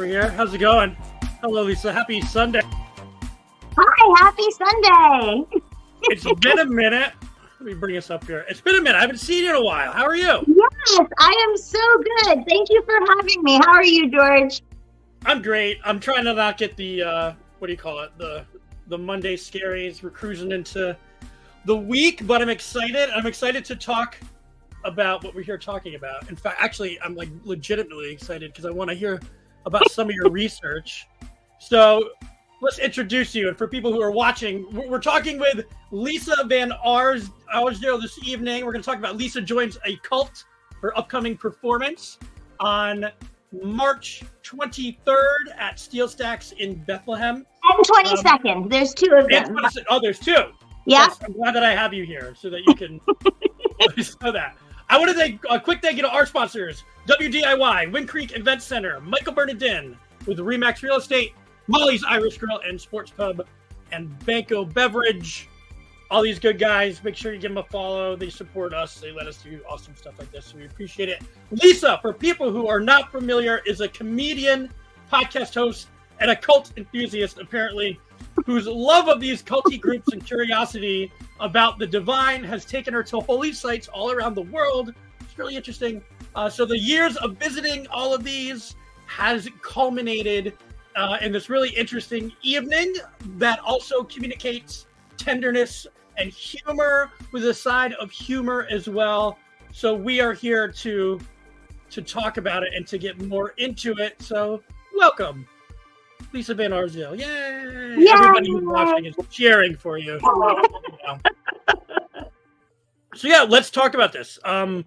Over here. How's it going? Hello, Lisa. Happy Sunday. Hi, happy Sunday. It's been a minute. Let me bring us up here. It's been a minute. I haven't seen you in a while. How are you? Yes, I am so good. Thank you for having me. How are you, George? I'm great. I'm trying to not get the uh what do you call it? The the Monday scaries. We're cruising into the week, but I'm excited. I'm excited to talk about what we're here talking about. In fact, actually, I'm like legitimately excited because I want to hear about some of your research. So let's introduce you. And for people who are watching, we're talking with Lisa Van Ars Arsdale this evening. We're going to talk about Lisa joins a cult, her upcoming performance on March 23rd at Steel Stacks in Bethlehem. And 22nd. Um, there's two of them. Oh, there's two. Yeah. Yes, I'm glad that I have you here so that you can know that. I want to thank a quick thank you to our sponsors WDIY, Wind Creek Event Center, Michael Bernadyn with Remax Real Estate, Molly's Irish Grille and Sports Pub, and Banko Beverage. All these good guys, make sure you give them a follow. They support us. They let us do awesome stuff like this. So we appreciate it. Lisa, for people who are not familiar, is a comedian, podcast host, and a cult enthusiast, apparently, whose love of these culty groups and curiosity about the divine has taken her to holy sites all around the world. It's really interesting. Uh, so the years of visiting all of these has culminated uh, in this really interesting evening that also communicates tenderness and humor with a side of humor as well. So we are here to to talk about it and to get more into it. So welcome, Lisa Van Arsdale. Yay! Yay! Everybody who's watching is cheering for you. so yeah, let's talk about this. Um,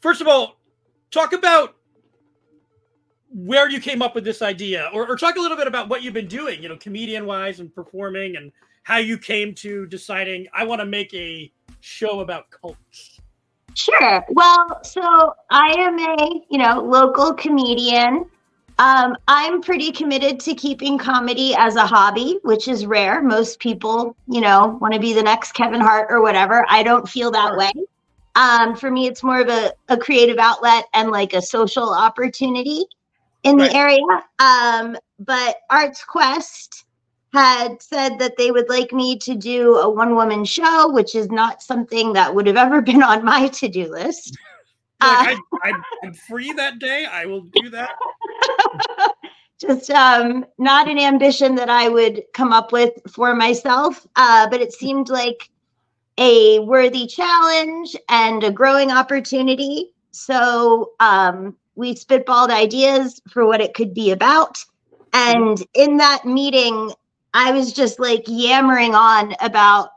first of all, talk about where you came up with this idea or, or talk a little bit about what you've been doing you know comedian wise and performing and how you came to deciding i want to make a show about cults sure well so i am a you know local comedian um, i'm pretty committed to keeping comedy as a hobby which is rare most people you know want to be the next kevin hart or whatever i don't feel that way um, for me it's more of a, a creative outlet and like a social opportunity in right. the area. Um, but Arts Quest had said that they would like me to do a one woman show, which is not something that would have ever been on my to do list. Like, uh, I, am free that day. I will do that. Just um, not an ambition that I would come up with for myself, uh, but it seemed like a worthy challenge and a growing opportunity. So um, we spitballed ideas for what it could be about. And in that meeting, I was just like yammering on about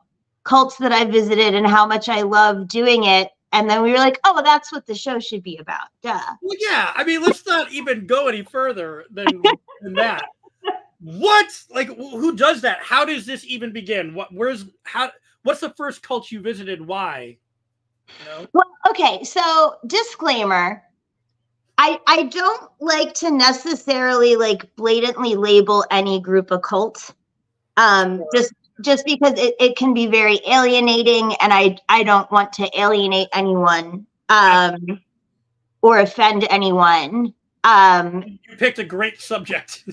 cults that I visited and how much I love doing it. And then we were like, oh, that's what the show should be about. Duh. Well, yeah. I mean, let's not even go any further than, than that. What? Like, who does that? How does this even begin? What? Where's how? What's the first cult you visited? Why? You know? Well, okay. So, disclaimer: I I don't like to necessarily like blatantly label any group a cult. Um just just because it, it can be very alienating and I I don't want to alienate anyone um or offend anyone. Um you picked a great subject.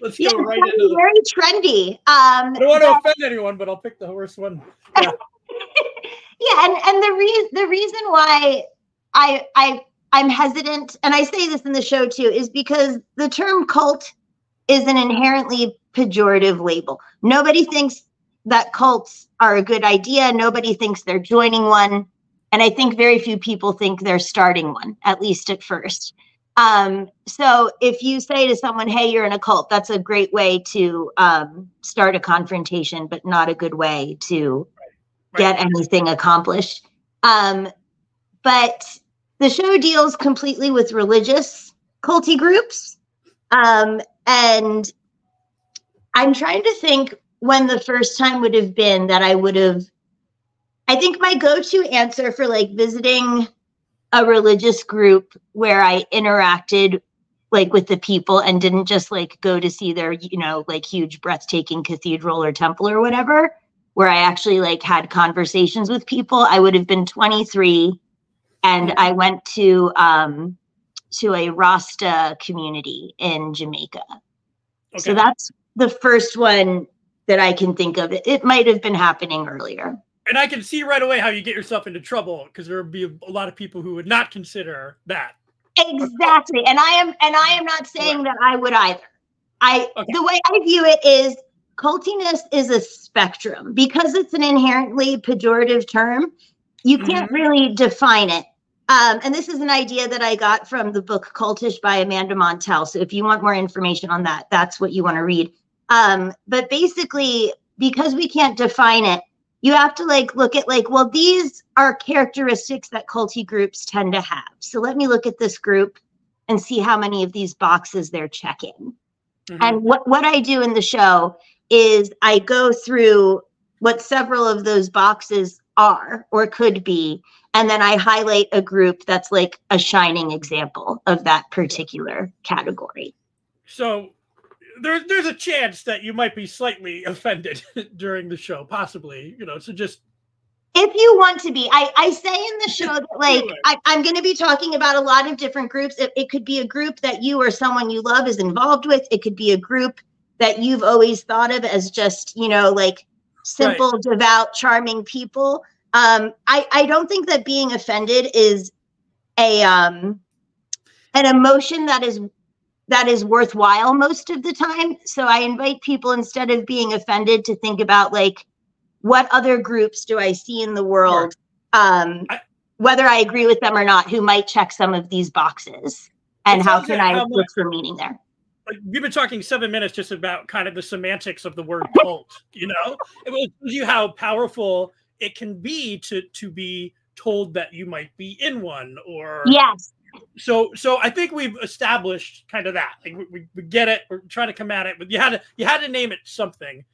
Let's go yeah, right into the very trendy. Um I don't want to offend anyone, but I'll pick the worst one. Yeah. yeah, and, and the reason the reason why I I I'm hesitant, and I say this in the show too, is because the term cult is an inherently pejorative label. Nobody thinks that cults are a good idea. Nobody thinks they're joining one. And I think very few people think they're starting one, at least at first. Um, so if you say to someone, hey, you're in a cult, that's a great way to um, start a confrontation, but not a good way to right. get anything accomplished. Um, but the show deals completely with religious culty groups. Um, and I'm trying to think when the first time would have been that I would have. I think my go to answer for like visiting a religious group where I interacted like with the people and didn't just like go to see their, you know, like huge breathtaking cathedral or temple or whatever, where I actually like had conversations with people. I would have been 23 and I went to um, to a Rasta community in Jamaica. Okay. So that's the first one that I can think of. It, might have been happening earlier. And I can see right away how you get yourself into trouble because there would be a, a lot of people who would not consider that. Exactly. And I am and I am not saying right. that I would either. I okay. the way I view it is cultiness is a spectrum because it's an inherently pejorative term. You can't mm-hmm. really define it. Um, and this is an idea that I got from the book Cultish by Amanda Montell. So if you want more information on that, that's what you want to read. Um, but basically, because we can't define it, you have to like look at like, well, these are characteristics that culty groups tend to have. So let me look at this group and see how many of these boxes they're checking. Mm-hmm. And what, what I do in the show is I go through what several of those boxes are or could be. And then I highlight a group that's like a shining example of that particular category. So there, there's a chance that you might be slightly offended during the show, possibly. You know, so just if you want to be i i say in the show that like I, am going to be talking about a lot of different groups it, it, could be a group that you or someone you love is involved with it could be a group that you've always thought of as just you know like simple right. devout charming people um i i don't think that being offended is a um an emotion that is that is worthwhile most of the time. So I invite people instead of being offended to think about like what other groups do I see in the world, um, I, whether I agree with them or not, who might check some of these boxes, and how can I look for meaning there. we've been talking seven minutes just about kind of the semantics of the word cult. You know, it will shows you how powerful it can be to to be told that you might be in one or yes so so I think we've established kind of that. Like we, we, get it. We're trying to come at it, but you had to you had to name it something.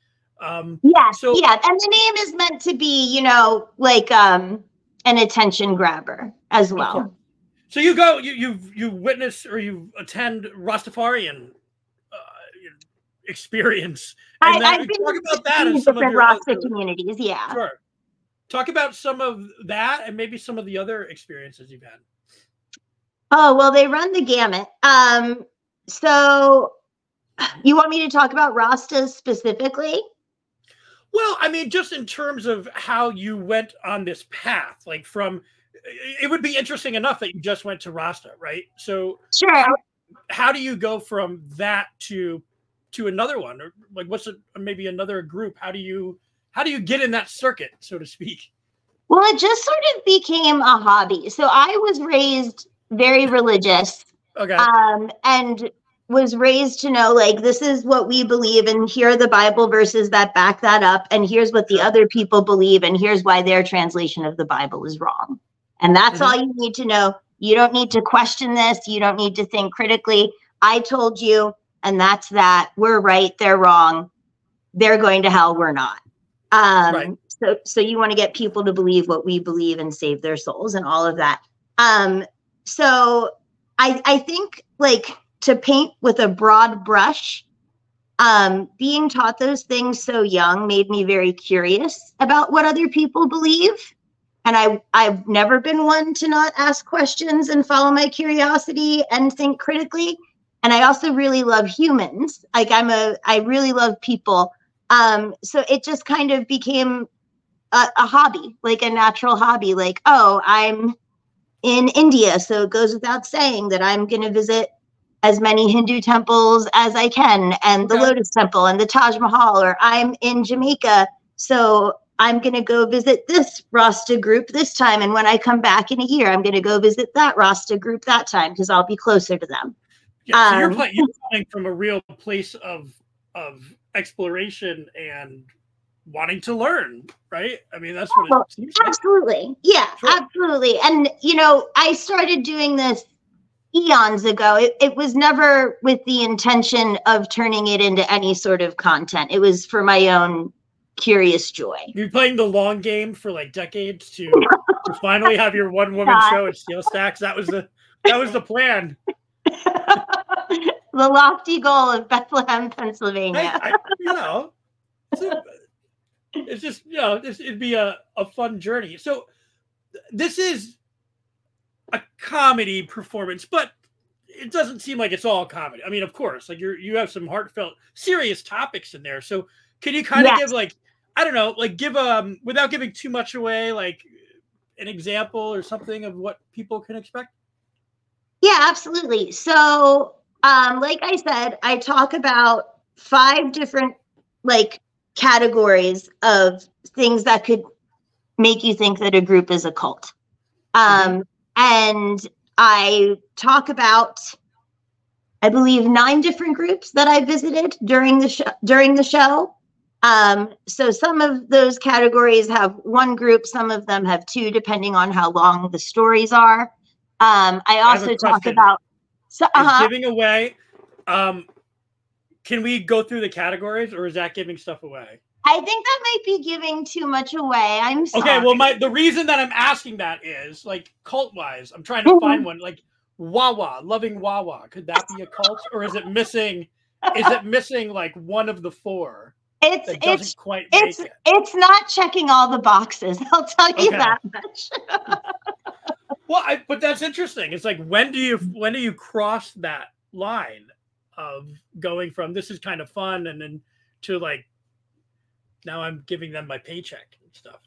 Um, yeah. So yeah, and the name is meant to be, you know, like um an attention grabber as well. Okay. So you go, you you you witness or you attend Rastafarian uh, experience. And I, have been talk about that in some of your Rasta other, communities. Yeah. Sure. Talk about some of that and maybe some of the other experiences you've had. Oh, well, they run the gamut. Um, so you want me to talk about Rastas specifically? Well, I mean, just in terms of how you went on this path, like from it would be interesting enough that you just went to Rasta, right? So sure. How, how do you go from that to to another one, or like what's a, maybe another group? How do you how do you get in that circuit, so to speak? Well, it just sort of became a hobby. So I was raised very religious. Okay. Um, and was raised to know like this is what we believe and here are the bible verses that back that up and here's what the other people believe and here's why their translation of the bible is wrong. And that's mm-hmm. all you need to know. You don't need to question this. You don't need to think critically. I told you and that's that. We're right. They're wrong. They're going to hell. We're not. Um, right. so so you want to get people to believe what we believe and save their souls and all of that. Um, so I I think like to paint with a broad brush, um, being taught those things so young made me very curious about what other people believe. And I I've never been one to not ask questions and follow my curiosity and think critically. And I also really love humans. Like I'm a I really love people. Um, so it just kind of became a, a hobby, like a natural hobby. Like, oh, I'm in India. So it goes without saying that I'm going to visit as many Hindu temples as I can and the okay. Lotus Temple and the Taj Mahal, or I'm in Jamaica. So I'm going to go visit this Rasta group this time. And when I come back in a year, I'm going to go visit that Rasta group that time because I'll be closer to them. Yeah, so um, you're, playing, you're coming from a real place of of exploration and wanting to learn, right? I mean, that's what it seems Absolutely. Like. Yeah, sure. absolutely. And, you know, I started doing this eons ago. It, it was never with the intention of turning it into any sort of content, it was for my own curious joy. You're playing the long game for like decades to, to finally have your one woman show at Steel Stacks. That was the that was the plan. the lofty goal of Bethlehem, Pennsylvania. I, I, you know, it's just you know this, it'd be a, a fun journey so this is a comedy performance, but it doesn't seem like it's all comedy. I mean, of course, like you're you have some heartfelt, serious topics in there. So can you kind of Yes. give like I don't know, like give um without giving too much away, like an example or something of what people can expect? Yeah, absolutely. So, um, like I said, I talk about five different like categories of things that could make you think that a group is a cult. Um, and I talk about, I believe, nine different groups that I visited during the show. During the show, um, so some of those categories have one group, some of them have two, depending on how long the stories are. Um, I also talk about. So, uh-huh. giving away um can we go through the categories or is that giving stuff away? I think that might be giving too much away. I'm sorry. Okay, well, my the reason that I'm asking that is like cult wise, I'm trying to Mhm. find one like Wawa, loving Wawa. Could that be a cult, or is it missing? Is it missing like one of the four it's it's quite it's it? it's not checking all the boxes. I'll tell you Okay. that much. Well, I, but that's interesting. It's like when do you when do you cross that line of going from this is kind of fun and then to like now I'm giving them my paycheck and stuff.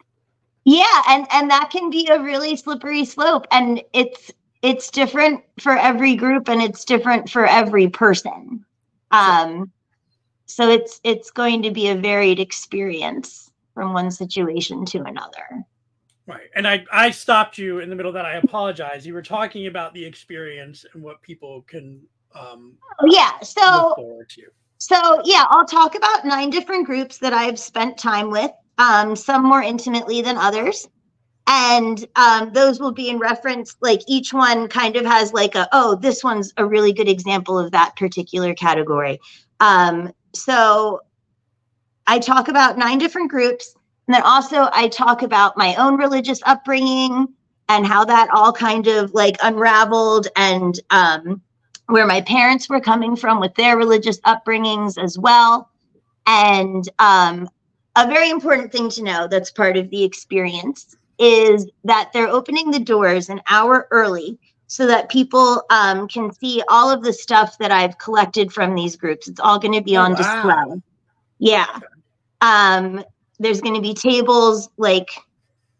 Yeah, and and that can be a really slippery slope and it's it's different for every group and it's different for every person. Um so it's it's going to be a varied experience from one situation to another. Right. And I, I stopped you in the middle of that. I apologize. You were talking about the experience and what people can um, Oh yeah, so look forward to. So yeah, I'll talk about nine different groups that I've spent time with, um, some more intimately than others. And um, those will be in reference, like each one kind of has like a, oh, this one's a really good example of that particular category. Um, so I talk about nine different groups. And then also I talk about my own religious upbringing and how that all kind of like unraveled and um, where my parents were coming from with their religious upbringings as well. And um, a very important thing to know that's part of the experience is that they're opening the doors an hour early so that people um, can see all of the stuff that I've collected from these groups. It's all going to be Oh, on wow. display. Yeah. Um, there's going to be tables like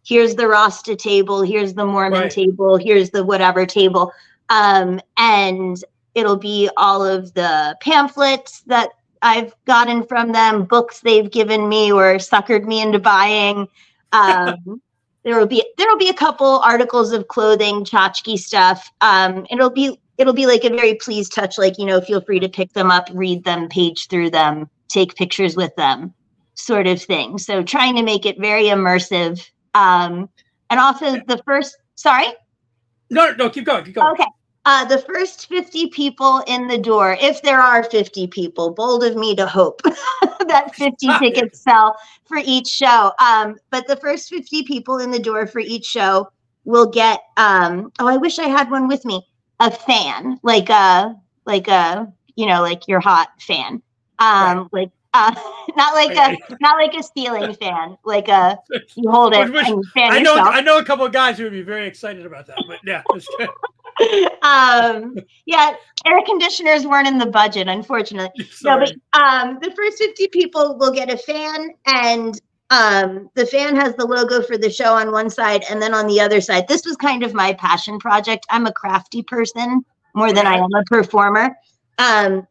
here's the Rasta table, here's the Mormon Right. table, here's the whatever table. Um, and it'll be all of the pamphlets that I've gotten from them, books they've given me or suckered me into buying. Um, there will be there will be a couple articles of clothing, tchotchke stuff. Um, it'll be it'll be like a very please touch, like you know, feel free to pick them up, read them, page through them, take pictures with them, sort of thing. So trying to make it very immersive. Um, and also the first, sorry. No, no, no, keep going, keep going. Okay. Uh, the first 50 people in the door, if there are 50 people, bold of me to hope that 50 tickets sell for each show. Um, but the first 50 people in the door for each show will get, um, oh, I wish I had one with me, a fan, like a, like a, you know, like your hot fan. Um, like, uh, not like a, not like a ceiling fan, like a, you hold it Which- which- and fan I know yourself. I know a couple of guys who would be very excited about that, but yeah. um yeah air conditioners weren't in the budget unfortunately. No but um the first 50 people will get a fan and um the fan has the logo for the show on one side and then on the other side. This was kind of my passion project. I'm a crafty person more than i am a performer. Um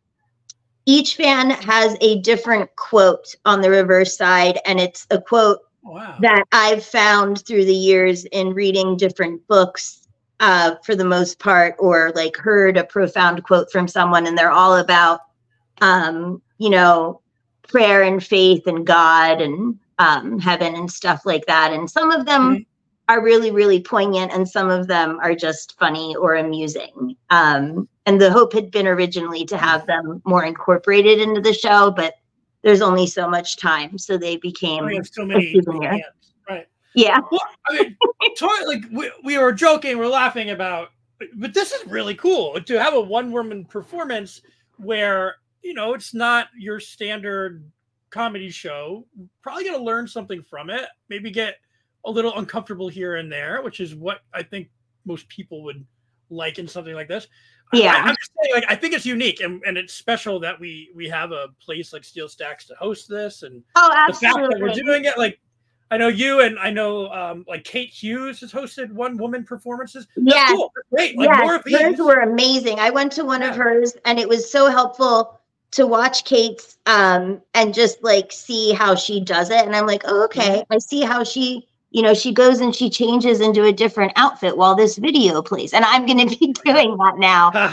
each fan has a different quote on the reverse side and it's a quote wow. that I've found through the years in reading different books, uh, for the most part, or like heard a profound quote from someone, and they're all about, um, you know, prayer and faith and God and um, heaven and stuff like that. And some of them Mhm. are really, really poignant, and some of them are just funny or amusing. Um, and the hope had been originally to have them more incorporated into the show, but there's only so much time, so they became we have so many souvenir. Yeah. Well, I mean, to- like we, we were joking, we're laughing about, but this is really cool to have a one woman performance where you know it's not your standard comedy show. Probably going to learn something from it. Maybe get a little uncomfortable here and there, which is what I think most people would like in something like this. Yeah. I, am just saying, like, I think it's unique and, and it's special that we we have a place like Steel Stacks to host this and Oh, the fact that we're doing it. Like, I know you and I know um, like Kate Hughes has hosted one woman performances. Yeah, cool. Great. Like Yes, hers were amazing. I went to one of hers and it was so helpful to watch Kate's um and just like see how she does it. And I'm like, oh, okay, Mm-hmm. I see how she, you know, she goes and she changes into a different outfit while this video plays. And I'm gonna be doing that now. Uh,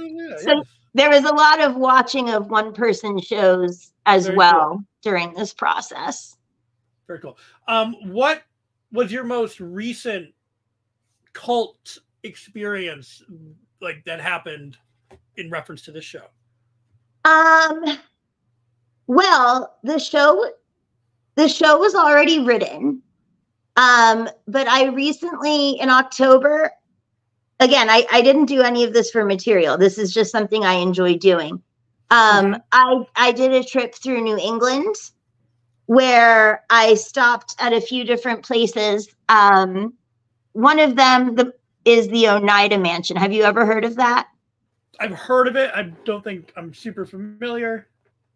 Yeah, so- yeah. There was a lot of watching of one person shows as Very well during this process. Very cool. Um, what was your most recent cult experience like that happened in reference to this show? Um, well, the show, the show was already written. Um, but I recently in October, again, I, I didn't do any of this for material. This is just something I enjoy doing. Um, I I did a trip through New England where I stopped at a few different places. Um, one of them the, is the Oneida Mansion. Have you ever heard of that? I've heard of it. I don't think I'm super familiar.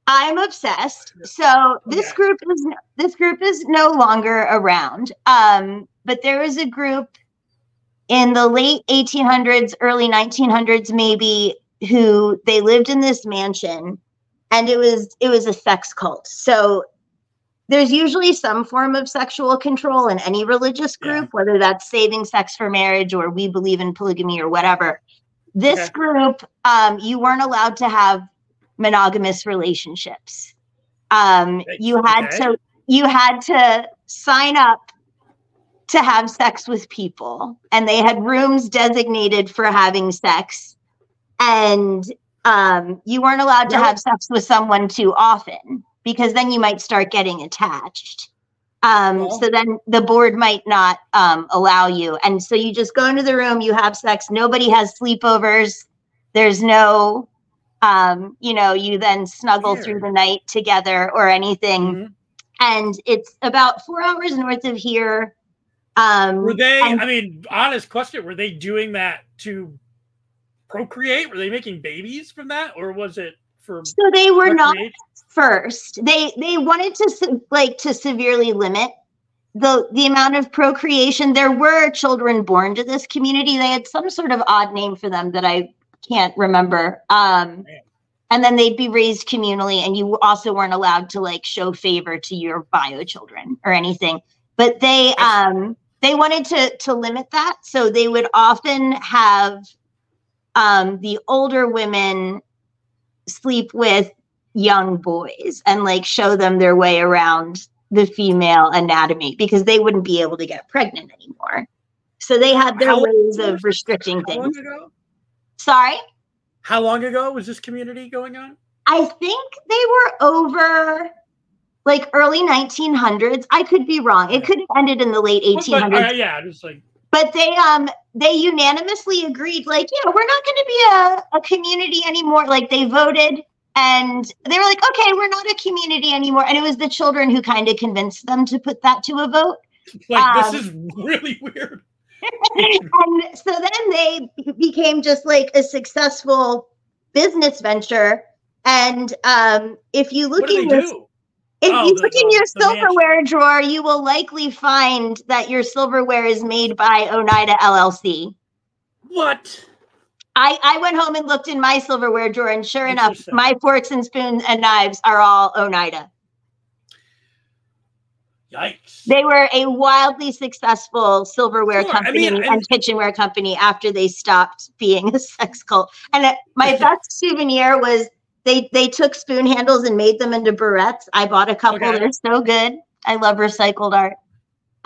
I'm obsessed. So this Okay. group is this group is no longer around. Um, but there was a group in the late 1800s, early 1900s, maybe, who they lived in this mansion, and it was it was a sex cult. So there's usually some form of sexual control in any religious Yeah. group, whether that's saving sex for marriage or we believe in polygamy or whatever. This Okay. group, um, you weren't allowed to have monogamous relationships. Um, Okay. you had Okay. to you had to sign up to have sex with people, and they had rooms designated for having sex, and um, you weren't allowed to have sex with someone too often because then you might start getting attached. Um, Well- so then the board might not um, allow you, and so you just go into the room, you have sex. Nobody has sleepovers. There's no um, you know, you then snuggle through the night together or anything. Mhm. And it's about four hours north of here. Um, Were they? and- I mean, honest question. Were they doing that to procreate? Were they making babies from that, or was it for? so they were not? First. They they wanted to like to severely limit the the amount of procreation. There were children born to this community. They had some sort of odd name for them that I can't remember. Um, and then they'd be raised communally, and you also weren't allowed to like show favor to your bio children or anything. But they um they wanted to to limit that, so they would often have um the older women sleep with young boys and like show them their way around the female anatomy because they wouldn't be able to get pregnant anymore. So they had their How- ways of restricting How long things. ago? Sorry? How long ago was this community going on? I think they were over like early 1900s. I could be wrong. It could have ended in the late But, 1800s. uh, yeah, just like but they um they unanimously agreed like yeah we're not going to be a, a community anymore like they voted and they were like okay we're not a community anymore and it was the children who kind of convinced them to put that to a vote like Um, this is really weird. and so then they became just like a successful business venture and um if you look in your do? If Oh, you the- look in your the mansion. silverware drawer, you will likely find that your silverware is made by Oneida LLC. What? I, I went home and looked in my silverware drawer, and sure enough, my forks and spoons and knives are all Oneida. Yikes! They were a wildly successful silverware Sure, I company mean, and kitchenware company after they stopped being a sex cult. And my best souvenir was they they took spoon handles and made them into barrettes. I bought a couple. Okay. They're so good. I love recycled art.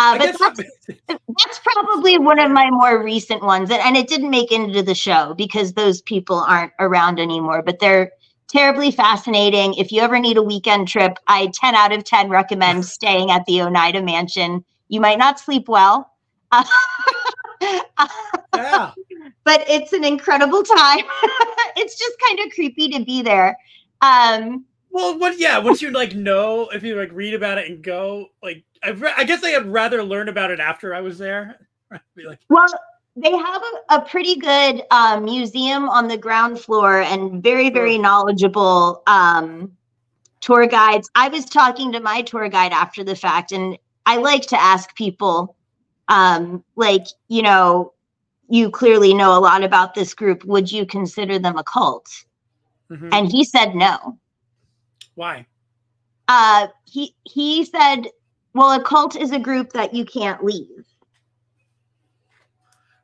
Uh, but that's that's probably one of my more recent ones and, and it didn't make it into the show because those people aren't around anymore but they're terribly fascinating if you ever need a weekend trip i 10 out of 10 recommend staying at the oneida mansion you might not sleep well uh, yeah. but it's an incredible time it's just kind of creepy to be there um Well, what? Yeah, once you like know, if you like read about it and go, like, I, I guess I had rather learn about it after I was there. Be like, Well, they have a, a pretty good uh, museum on the ground floor and very very knowledgeable um, tour guides. I was talking to my tour guide after the fact, and I like to ask people, um, like you know, you clearly know a lot about this group. Would you consider them a cult? Mm-hmm. And he said no. Why? Uh, he he said, well, a cult is a group that you can't leave.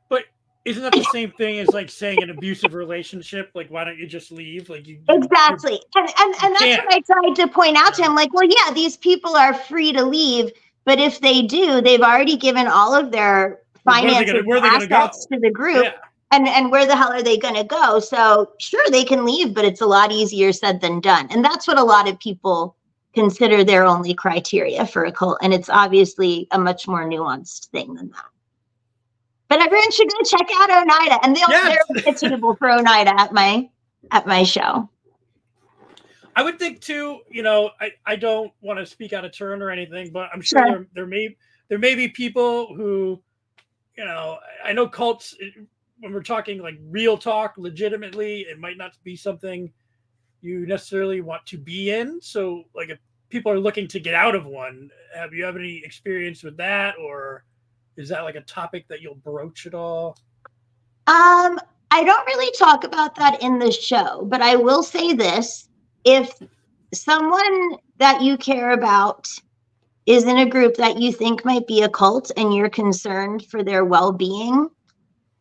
But isn't that the same thing as like saying an abusive relationship? Like, why don't you just leave? Like you exactly, and and, and that's can't. what I tried to point out to him. Like, well, yeah, these people are free to leave, but if they do, they've already given all of their finances gonna, assets to the group. Yeah. And, and where the hell are they going to go? So sure, they can leave, but it's a lot easier said than done. And that's what a lot of people consider their only criteria for a cult. And it's obviously a much more nuanced thing than that. But everyone should go check out Oneida, and they'll yes. they're suitable for Oneida at my at my show. I would think too, you know, I, I don't want to speak out of turn or anything, but I'm sure, sure. There, there may there may be people who, you know, I know cults when we're talking like real talk, legitimately, it might not be something you necessarily want to be in. So, like, if people are looking to get out of one, have you have any experience with that, or is that like a topic that you'll broach at all? Um, I don't really talk about that in the show, but I will say this: if someone that you care about is in a group that you think might be a cult and you're concerned for their well-being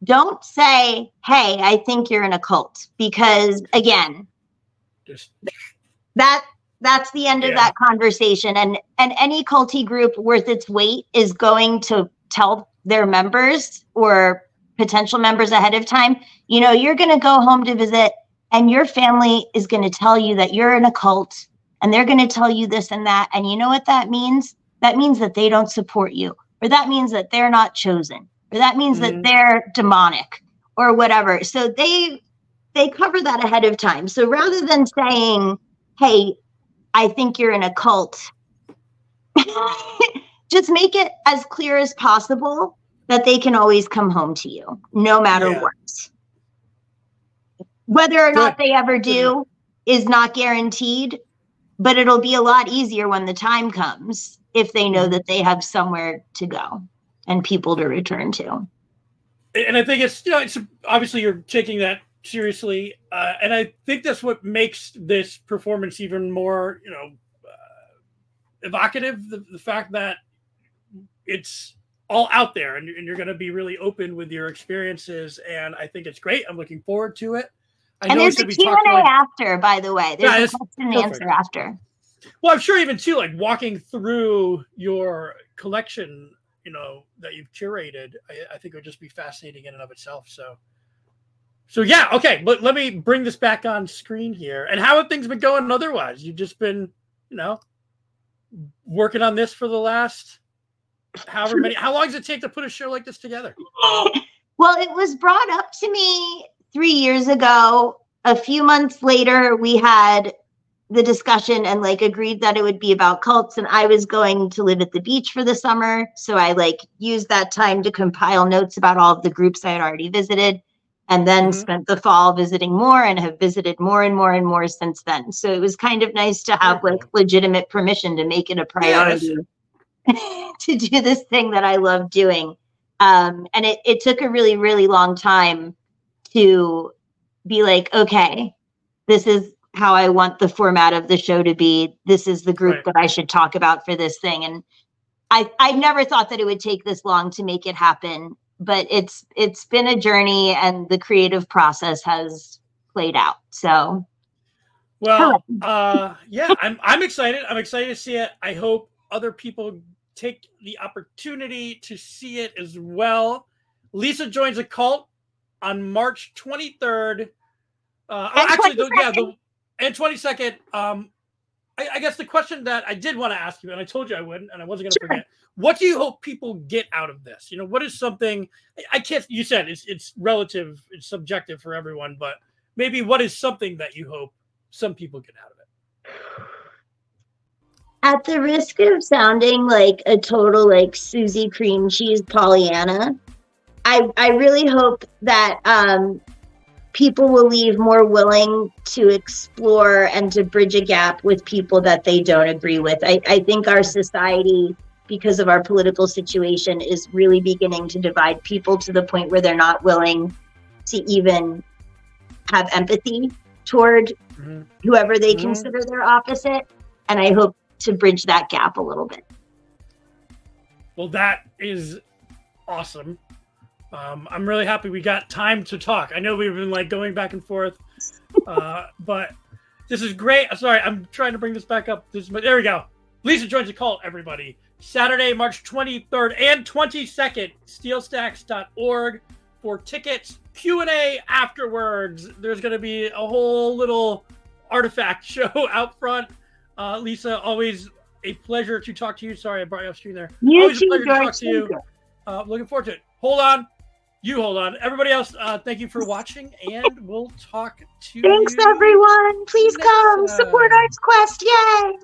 don't say hey i think you're in a cult because again just that that's the end yeah. of that conversation and and any culty group worth its weight is going to tell their members or potential members ahead of time you know you're going to go home to visit and your family is going to tell you that you're in a cult and they're going to tell you this and that and you know what that means that means that they don't support you or that means that they're not chosen or that means mm-hmm. that they're demonic or whatever so they they cover that ahead of time. So rather than saying, hey, I think you're in a cult, just make it as clear as possible that they can always come home to you, no matter yeah. what. Whether or not they ever do is not guaranteed, but it'll be a lot easier when the time comes if they know that they have somewhere to go and people to return to. And I think it's you know it's obviously you're taking that seriously, uh, and I think that's what makes this performance even more, you know, uh, evocative. The, the, fact that it's all out there, and, and you're going to be really open with your experiences, and I think it's great. I'm looking forward to it. I and there's a Q&A after, by the way. There's yeah, a question and answer after. Well, I'm sure even too, like walking through your collection, you know, that you've curated, I, I think it would just be fascinating in and of itself. So so yeah, okay, but let me bring this back on screen here. And how have things been going otherwise? You've just been, you know, working on this for the last however many how long does it take to put a show like this together? Well, it was brought up to me 3 years ago. A few months later, we had the discussion and like agreed that it would be about cults and I was going to live at the beach for the summer, so I like used that time to compile notes about all of the groups I had already visited and then mm-hmm. spent the fall visiting more and have visited more and more and more since then. So it was kind of nice to have like legitimate permission to make it a priority yes. to do this thing that I love doing. Um, and it, it took a really, really long time to be like, okay, this is how I want the format of the show to be. This is the group right. that I should talk about for this thing. And I, I never thought that it would take this long to make it happen but it's it's been a journey and the creative process has played out so. Well uh yeah i'm i'm excited. I'm excited to see it. I hope other people take the opportunity to see it as well. Lisa joins a cult on march 23rd uh oh, actually the, yeah the and 22nd um I, I, guess the question that I did want to ask you, and I told you I wouldn't, and I wasn't going to sure. forget. What do you hope people get out of this? You know, what is something I can't? You said it's it's relative, it's subjective for everyone, but maybe what is something that you hope some people get out of it? At the risk of sounding like a total like Susie cream cheese Pollyanna, I I really hope that um, people will leave more willing to explore and to bridge a gap with people that they don't agree with. I, I think our society, because of our political situation, is really beginning to divide people to the point where they're not willing to even have empathy toward mm-hmm. whoever they mm-hmm. consider their opposite. And I hope to bridge that gap a little bit. Well, that is awesome. Um, I'm really happy we got time to talk. I know we've been like going back and forth, uh, but this is great. Sorry, I'm trying to bring this back up. This, there we go. Lisa joins the cult, everybody. Saturday, March 23rd and 22nd, steelstacks.org for tickets, Q&A afterwards. There's going to be a whole little artifact show out front. Uh, Lisa, always a pleasure to talk to you. Sorry, I brought you off screen there. You always too, a pleasure George. to talk to you. Uh, looking forward to it. Hold on. You hold on. Everybody else, uh, thank you for watching, and we'll talk to Thanks, everyone. Please come support Arts Quest. Yay!